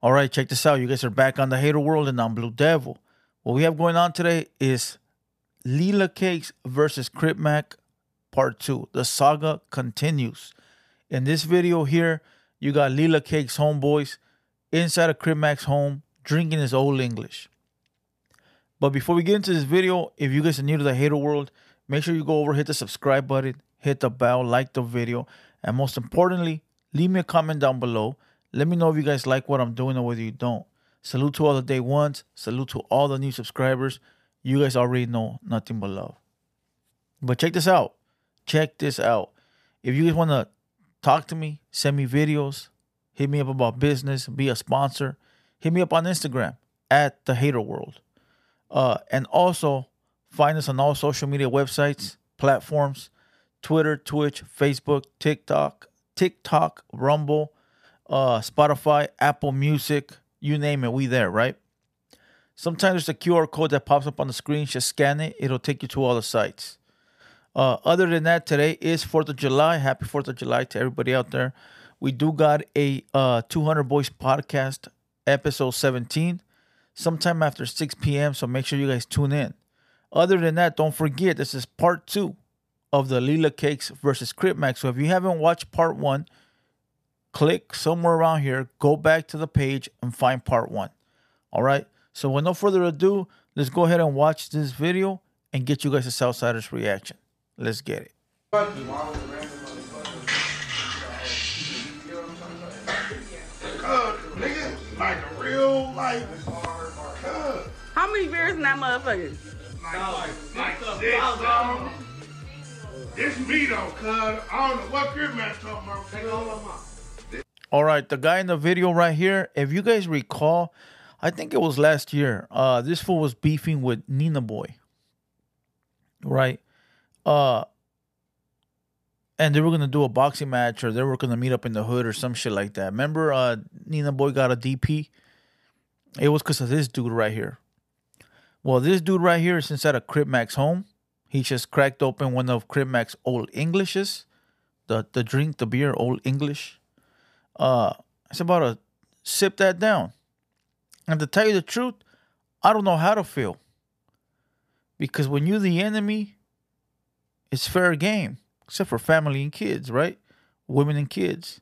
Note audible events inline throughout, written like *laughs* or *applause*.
All right, check this out. You guys are back on the Hater World and I'm Blue Devil. What we have going on today is Lele Cakes versus Crip Mac Part 2. The saga continues. In this video here, you got Lele Cakes homeboys inside of Crip Mac's home drinking his old English. But before we get into this video, if you guys are new to the Hater World, make sure you go over, hit the subscribe button, hit the bell, like the video, and most importantly, leave me a comment down below. Let me know if you guys like what I'm doing or whether you don't. Salute to all the day ones. Salute to all the new subscribers. You guys already know nothing but love. But check this out. Check this out. If you guys want to talk to me, send me videos, hit me up about business, be a sponsor, hit me up on Instagram at the Hater World. Uh, and also find us on all social media websites, platforms, Twitter, Twitch, Facebook, TikTok, TikTok, Rumble, uh, Spotify, Apple Music, you name it, we there, right? Sometimes there's a QR code that pops up on the screen. Just scan it, it'll take you to all the sites. Uh, other than that, today is 4th of July. Happy 4th of July to everybody out there. We do got a uh, 200 Boys podcast, episode 17, sometime after 6 p.m. So make sure you guys tune in. Other than that, don't forget, this is part two of the Lele Cakes versus Crip Mac. So if you haven't watched part one, click somewhere around here, go back to the page and find part one. All right. So with no further ado, let's go ahead and watch this video and get you guys a Southsiders reaction. Let's get it. Cuz, nigga, like a real life. Cuz, How many beers in that motherfucker? like, like six songs. This me though, cuz. I don't know what Crip man talking about. cuz. All right, the guy in the video right here, if you guys recall, I think it was last year. Uh this fool was beefing with Nina Boy. Right? Uh and they were gonna do a boxing match or they were gonna meet up in the hood or some shit like that. Remember uh Nina Boy got a DP? It was because of this dude right here. Well, this dude right here is inside of Crip Mac's home. He just cracked open one of Crip old Englishes. The the drink, the beer, old English uh it's about to sip that down. And to tell you the truth, I don't know how to feel. Because when you're the enemy, it's fair game. Except for family and kids, right? Women and kids.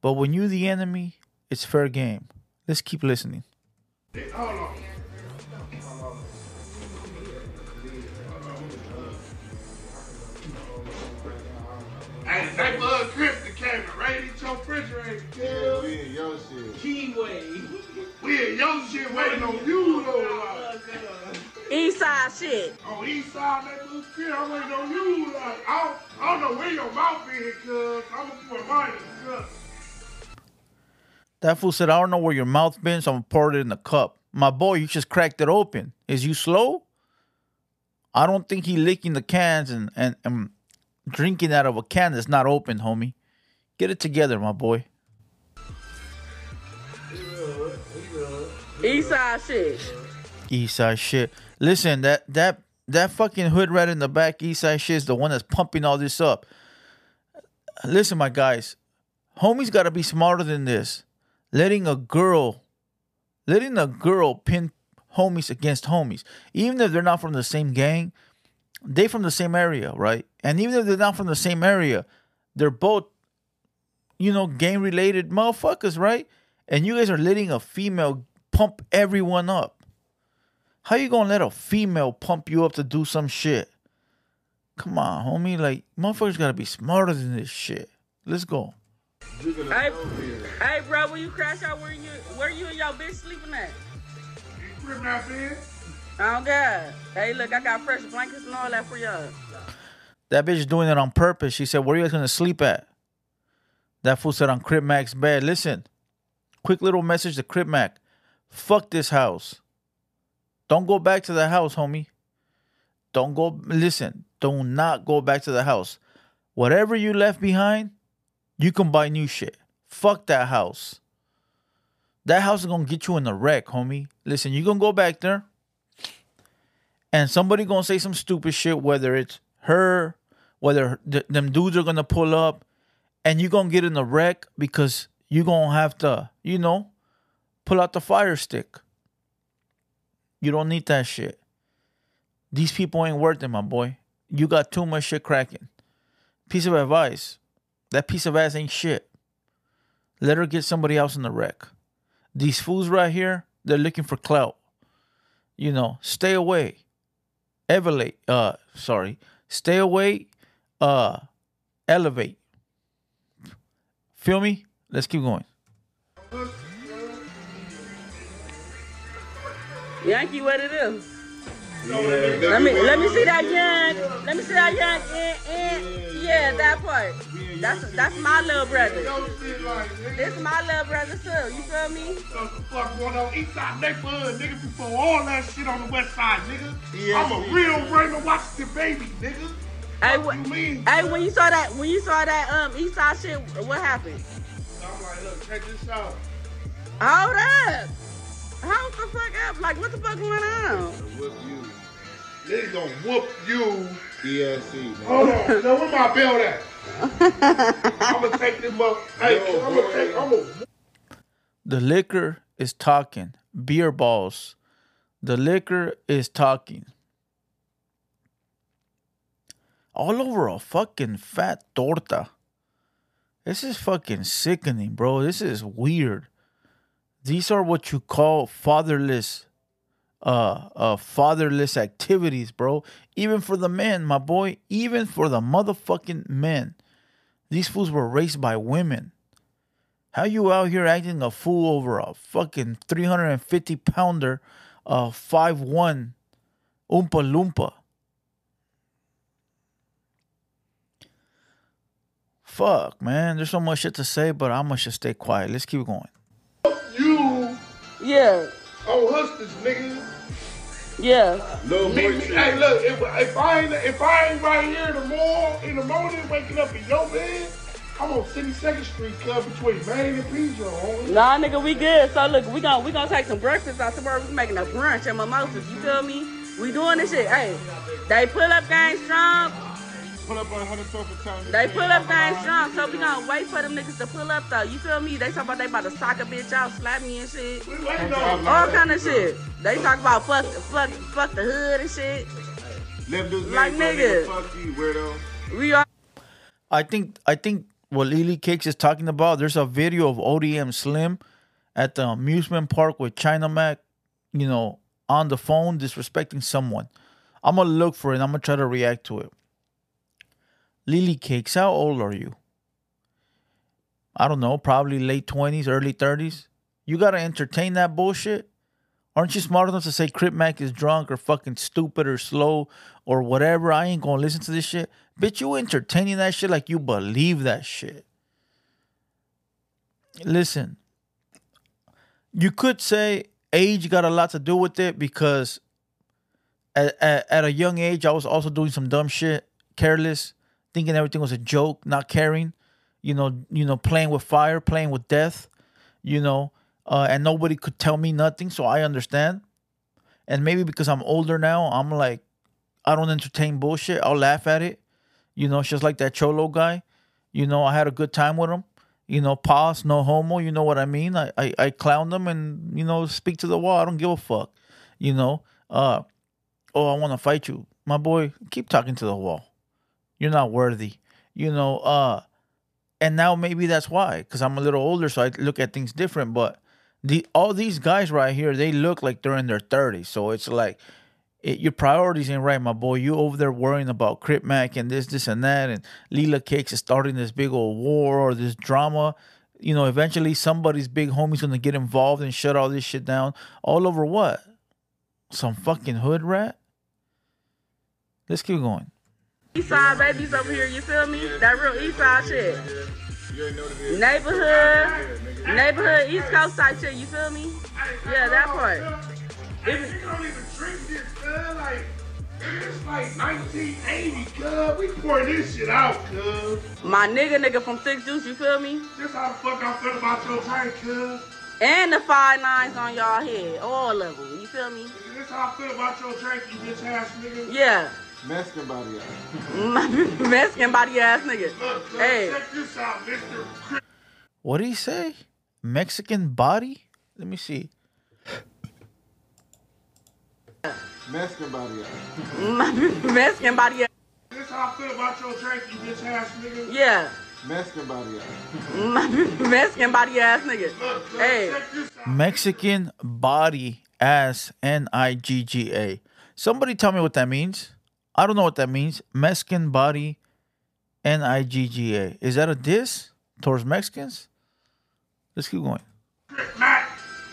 But when you're the enemy, it's fair game. Let's keep listening. Hey, they bug refrigerator, cuz. We in your shit. Keyway. *laughs* We in your shit waiting on you, though. Oh, like, Eastside shit. Oh, on east side, that little Crip, I'm waiting on you. Like, I don't, I don't know where your mouth is, cuz. I'm gonna put mine in the cup. That fool said, I don't know where your mouth been, so I'm gonna pour it in the cup. My boy, you just cracked it open. Is you slow? I don't think he licking the cans and, and, and drinking out of a can that's not open, homie. Get it together, my boy. Eastside shit. Eastside shit. Listen, that that that fucking hood rat in the back, Eastside shit is the one that's pumping all this up. Listen, my guys, homies got to be smarter than this. Letting a girl, letting a girl pin homies against homies, even if they're not from the same gang, they from the same area, right? And even if they're not from the same area, they're both, you know, gang related motherfuckers, right? And you guys are letting a female pump everyone up. How you gonna let a female pump you up to do some shit? Come on, homie. Like, motherfuckers gotta be smarter than this shit. Let's go. Hey, hey, bro, when you crash out, where you where you and your bitch sleeping at? You Crip Mac bed? Oh God. Hey, look, I got fresh blankets and all that for y'all. That bitch is doing it on purpose. She said, Where you guys gonna sleep at? That fool said on Crip Mac's bed. Listen, quick little message to Crip Mac. Fuck this house. Don't go back to the house, homie. Don't go listen, do not go back to the house. Whatever you left behind, you can buy new shit. Fuck that house. That house is gonna get you in the wreck, homie. Listen, you gonna go back there, and somebody gonna say some stupid shit, whether it's her, whether th- them dudes are gonna pull up, and you're gonna get in the wreck because you're gonna have to, you know, pull out the fire stick. You don't need that shit. These people ain't worth it, my boy. You got too much shit cracking. Piece of advice. That piece of ass ain't shit. Let her get somebody else in the wreck. These fools right here, they're looking for clout. You know, stay away. Elevate. Uh, sorry. Stay away. Uh, elevate. Feel me? Let's keep going. Yankee, what it is? Let me let me see that young. Let me see that young. And, and, yeah, that part. That's that's my little brother. Yo, shit like, nigga. This my little brother too. You feel me? What the fuck going on east side neighborhood, nigga, before all that shit on the west side, nigga. I'm a real Raymond Washington baby, nigga. Hey, What what, you mean? hey, when you saw that, when you saw that um East Side shit, what happened? I'm like, look, check this out. Hold up. Hold the fuck up. Like, what the fuck going on? Whoop you. They gonna whoop you. ESC, man. Hold on, now where my belt at? *laughs* I'm gonna take this up. Hey, Yo, I'm gonna take, I'm gonna The liquor is talking. Beer balls. The liquor is talking. All over a fucking fat torta. This is fucking sickening, bro. This is weird. These are what you call fatherless uh uh fatherless activities, bro. Even for the men, my boy, even for the motherfucking men. These fools were raised by women. How you out here acting a fool over a fucking 350 pounder, uh, 5'1 Oompa Loompa? Fuck, man. There's so much shit to say, but I'm gonna just stay quiet. Let's keep going. you Yeah, Oh, hustlers, nigga. yeah. Little Meet boy me. Hey, look, if, if I ain't if I ain't right here in the morning, in the morning, waking up in your bed, I'm on 62nd Street Club between Main and Pedro, homie. Nah, nigga, we good. So look, we gon' we gonna take some breakfast out tomorrow. We making a brunch at Mimosas. You feel me? We doing this shit. Hey, they pull up gang strong. Pull up on 112th time. They pull up gang strong. So we gonna wait for them niggas to pull up though. You feel me? They talk about they about to sock a bitch out, slap me and shit. We waiting on All kind of shit. They talk about fuck, fuck, fuck the hood and shit. Let them do Like, nigga. Fuck you, weirdo. We are. I think I think what Lele Cakes is talking about. There's a video of ODM Slim at the amusement park with China Mac, you know, on the phone disrespecting someone. I'm gonna look for it. I'm gonna try to react to it. Lele Cakes, how old are you? I don't know, probably late twenties, early thirties. You gotta entertain that bullshit. Aren't you smart enough to say Crip Mac is drunk or fucking stupid or slow or whatever? I ain't gonna listen to this shit. Bitch, you entertaining that shit like you believe that shit. Listen, you could say age got a lot to do with it because at, at, at a young age, I was also doing some dumb shit, careless, thinking everything was a joke, not caring, you know, you know, playing with fire, playing with death, you know, uh, and nobody could tell me nothing, so I understand. And maybe because I'm older now, I'm like, I don't entertain bullshit. I'll laugh at it, you know, just like that cholo guy. You know, I had a good time with him. You know, pause, no homo. You know what I mean? I, I I clown them and you know speak to the wall. I don't give a fuck. You know, uh, oh, I want to fight you, my boy. Keep talking to the wall. You're not worthy. You know, uh, and now maybe that's why, because I'm a little older, so I look at things different. But the all these guys right here, they look like they're in their 30s. So it's like it, your priorities ain't right, my boy. You over there worrying about Crip Mac and this, this, and that, and Lele Cakes is starting this big old war or this drama. You know, eventually somebody's big homie's gonna get involved and shut all this shit down. All over what? Some fucking hood rat? Let's keep going. East side babies over here. You feel me? That real east side shit. You already know what it is. Neighborhood, neighborhood East Coast type shit. You feel me? Yeah, that part. If, you don't even drink this, cuz. Like, it's like 1980, cuz. We pour this shit out, cuz. My nigga, nigga from Six Juice. You feel me? This how the fuck I feel about your tank, cuz. And the five nines on y'all head, all of them. You feel me? This how I feel about your tank, you bitch ass nigga. Yeah, Mexican body out. my Mexican body ass nigga. Look, cuz, Hey. check this out, Mr. What did he say? Mexican body? Let me see. Mexican body out. My Mexican body. This how I feel about your drink, you bitch ass nigga. Yeah. Mexican body out. My Mexican body ass nigga. Look, look, Hey. check this out. Mexican body ass N I G G A. Somebody tell me what that means. I don't know what that means. Mexican body N I G G A. Is that a diss towards Mexicans? Let's keep going.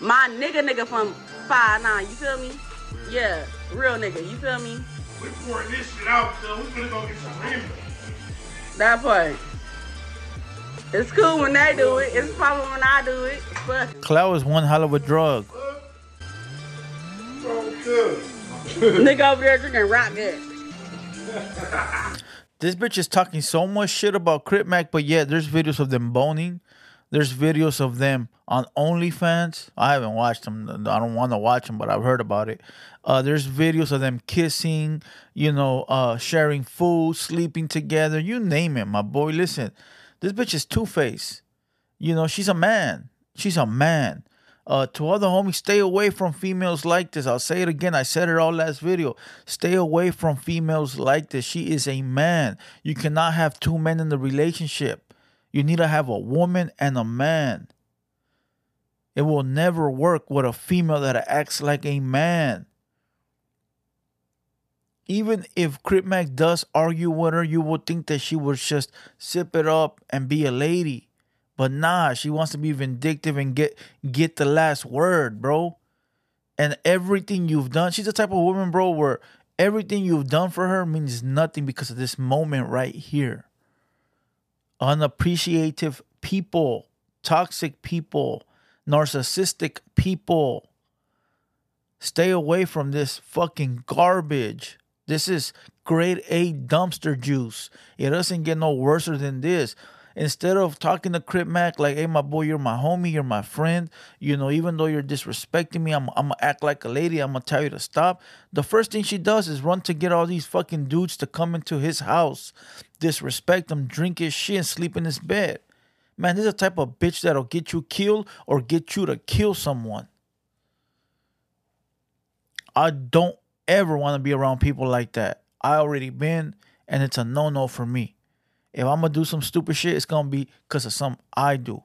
My nigga nigga from five nine. You feel me? Yeah. Real nigga. You feel me? we pouring this shit out, cuz we finna go get some Remy. That part. It's cool when they do it. It's a problem when I do it. But Cloud is one hell of a drug. Bro, nigga over there drinking rock good. This bitch is talking so much shit about Crip Mac, but yet there's videos of them boning. There's videos of them on OnlyFans. I haven't watched them. I don't want to watch them, but I've heard about it. Uh, there's videos of them kissing, you know, uh, sharing food, sleeping together. You name it, my boy. Listen, this bitch is two faced. You know, she's a man. She's a man. Uh, to other homies, stay away from females like this. I'll say it again. I said it all last video. Stay away from females like this. She is a man. You cannot have two men in the relationship. You need to have a woman and a man. It will never work with a female that acts like a man. Even if Crip Mac does argue with her, you would think that she would just sip it up and be a lady. But nah, she wants to be vindictive and get get the last word, bro. And everything you've done, she's the type of woman, bro, where everything you've done for her means nothing because of this moment right here. Unappreciative people, toxic people, narcissistic people. Stay away from this fucking garbage. This is grade A dumpster juice. It doesn't get no worse than this. Instead of talking to Crip Mac like, hey, my boy, you're my homie, you're my friend, you know, even though you're disrespecting me, I'm, I'm gonna act like a lady, I'm gonna tell you to stop. The first thing she does is run to get all these fucking dudes to come into his house, disrespect him, drink his shit, and sleep in his bed. Man, this is the type of bitch that'll get you killed or get you to kill someone. I don't ever want to be around people like that. I already been, and it's a no no for me. If I'm gonna do some stupid shit, it's gonna be because of some I do,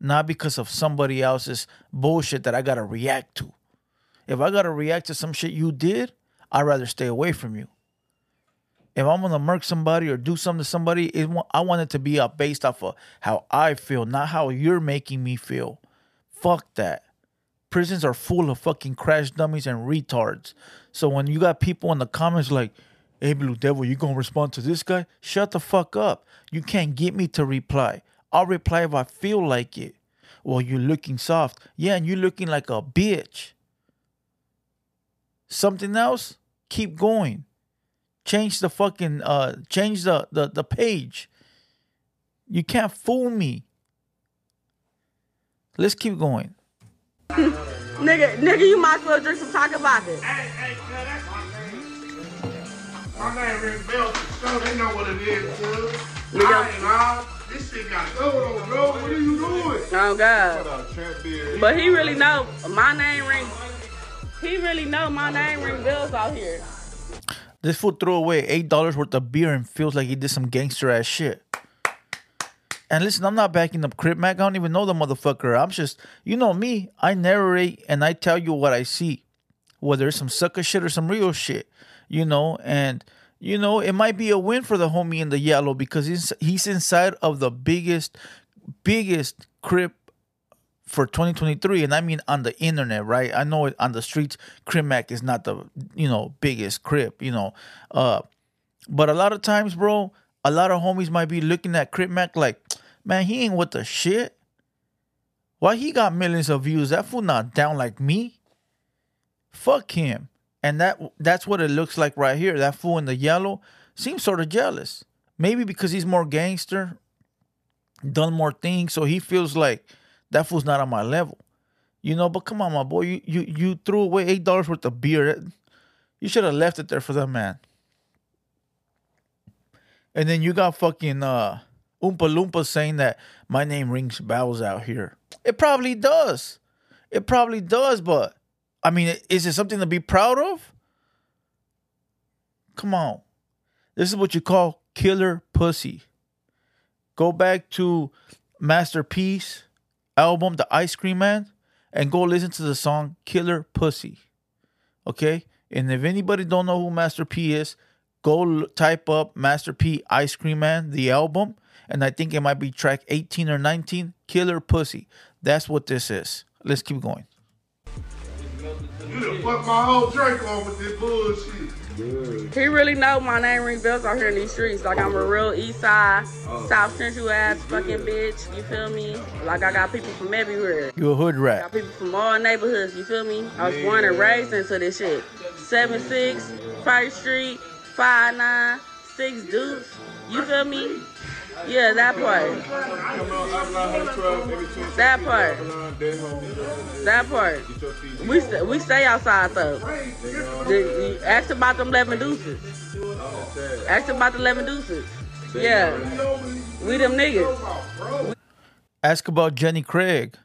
not because of somebody else's bullshit that I gotta react to. If I gotta react to some shit you did, I'd rather stay away from you. If I'm gonna murk somebody or do something to somebody, it, I want it to be uh, based off of how I feel, not how you're making me feel. Fuck that prisons are full of fucking crash dummies and retards. So when you got people in the comments like, hey, Blue Devil, you gonna respond to this guy? Shut the fuck up. You can't get me to reply. I'll reply if I feel like it. Well, you're looking soft. Yeah, and you're looking like a bitch. Something else? Keep going. Change the fucking uh change the the, the page. You can't fool me. Let's keep going. *laughs* Nigga, nigga, you might as well drink some Taaka Vodka. Hey, My name rings bells for sure. They know what it is, cuz. Nigga. I ain't all. This shit gotta go though, bro. What are you doing? Oh God. Hold on, Trent beard. But he really know my name ring. He really know my name ring bells out here. This fool threw away eight dollars worth of beer and feels like he did some gangster ass shit. And listen, I'm not backing up Crip Mac. I don't even know the motherfucker. I'm just, you know me. I narrate and I tell you what I see, whether it's some sucker shit or some real shit, you know. And you know, it might be a win for the homie in the yellow because he's he's inside of the biggest, biggest Crip for 2023 and i mean on the internet right? I know on the streets crip mac is not the you know biggest crip you know? Uh but a lot of times bro a lot of homies might be looking at crip mac like man he ain't with the shit. Why he got millions of views? That fool not down like me fuck him and that that's what it looks like right here that fool in the yellow seems sort of jealous maybe because he's more gangster done more things so he feels like that fool's not on my level. You know, but come on, my boy. You you you threw away eight dollars worth of beer. You should have left it there for that man. And then you got fucking uh Oompa Loompa saying that my name rings bells out here. It probably does. It probably does, but I mean, is it something to be proud of? Come on. This is what you call killer pussy. Go back to Master P's album, The Ice Cream Man, and go listen to the song Killer Pussy. Okay? And if anybody don't know who Master P is, go type up Master P Ice Cream Man, the album, and I think it might be track 18 or 19, Killer Pussy. That's what this is. Let's keep going. You done fucked my whole drink on with this bullshit. He really know my name ring bells out here in these streets. Like I'm a real East Side, oh. South Central ass fucking bitch. You feel me? Like I got people from everywhere. You a hood rat. Got rat. people from all neighborhoods. You feel me? I was born and raised into this shit. Seven six, First Street, five nine, six Dukes. You feel me? Yeah, that part. Come on, Avalon Home 12, every Tuesday. That part. That part. We st- we stay outside though. Ask about them eleven deuces. Ask about the eleven deuces. Yeah, we them niggas. Ask about Jenny Craig.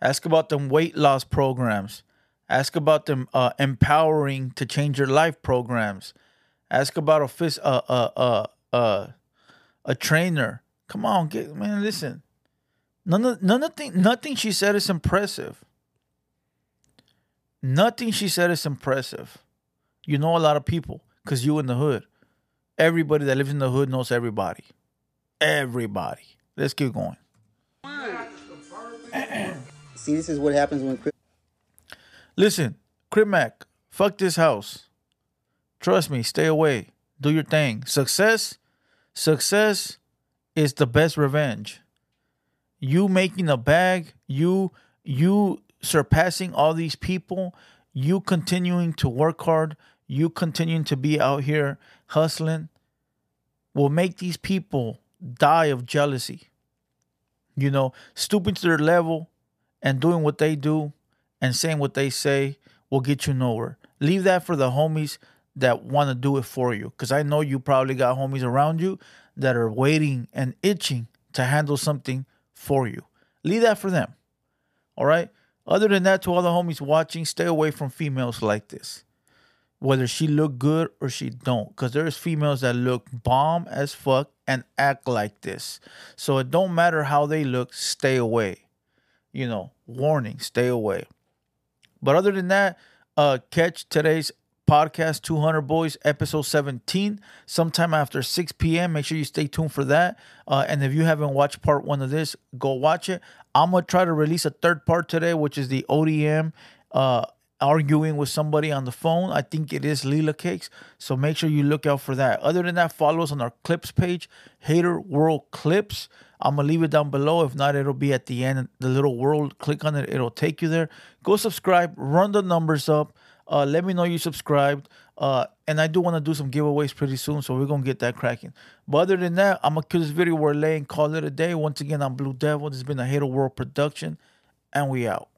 Ask about them weight loss programs. Ask about them uh, empowering to change your life programs. Ask about a fist, uh, uh, uh, uh, a trainer. Come on, get man. Listen, none of none of thing, nothing she said is impressive. Nothing she said is impressive. You know a lot of people because you in the hood. Everybody that lives in the hood knows everybody. Everybody. Let's keep going. *clears throat* See, this is what happens when Listen, Crip Mac, fuck this house. Trust me, stay away. Do your thing. Success, success is the best revenge. You making a bag, you you surpassing all these people, you continuing to work hard, you continuing to be out here hustling will make these people die of jealousy. You know, stooping to their level and doing what they do and saying what they say will get you nowhere. Leave that for the homies that want to do it for you. Because I know you probably got homies around you that are waiting and itching to handle something for you. Leave that for them. All right? Other than that, to all the homies watching, stay away from females like this. Whether she look good or she don't. Because there's females that look bomb as fuck and act like this. So it don't matter how they look, stay away you know, warning, stay away. But other than that, uh, catch today's podcast 200 Boys episode 17 sometime after 6 p.m. Make sure you stay tuned for that. Uh, and if you haven't watched part one of this, go watch it. I'm gonna try to release a third part today, which is the ODM uh, arguing with somebody on the phone. I think it is Lele Cakes. So make sure you look out for that. Other than that, follow us on our clips page, Hater World Clips. I'm gonna leave it down below. If not, it'll be at the end. The little world, click on it, it'll take you there. Go subscribe, run the numbers up. Uh, let me know you subscribed. Uh, and I do want to do some giveaways pretty soon, so we're gonna get that cracking. But other than that, I'm gonna kill this video where lay and call it a day. Once again, I'm Blue Devil. This has been a Hater World production, and we out.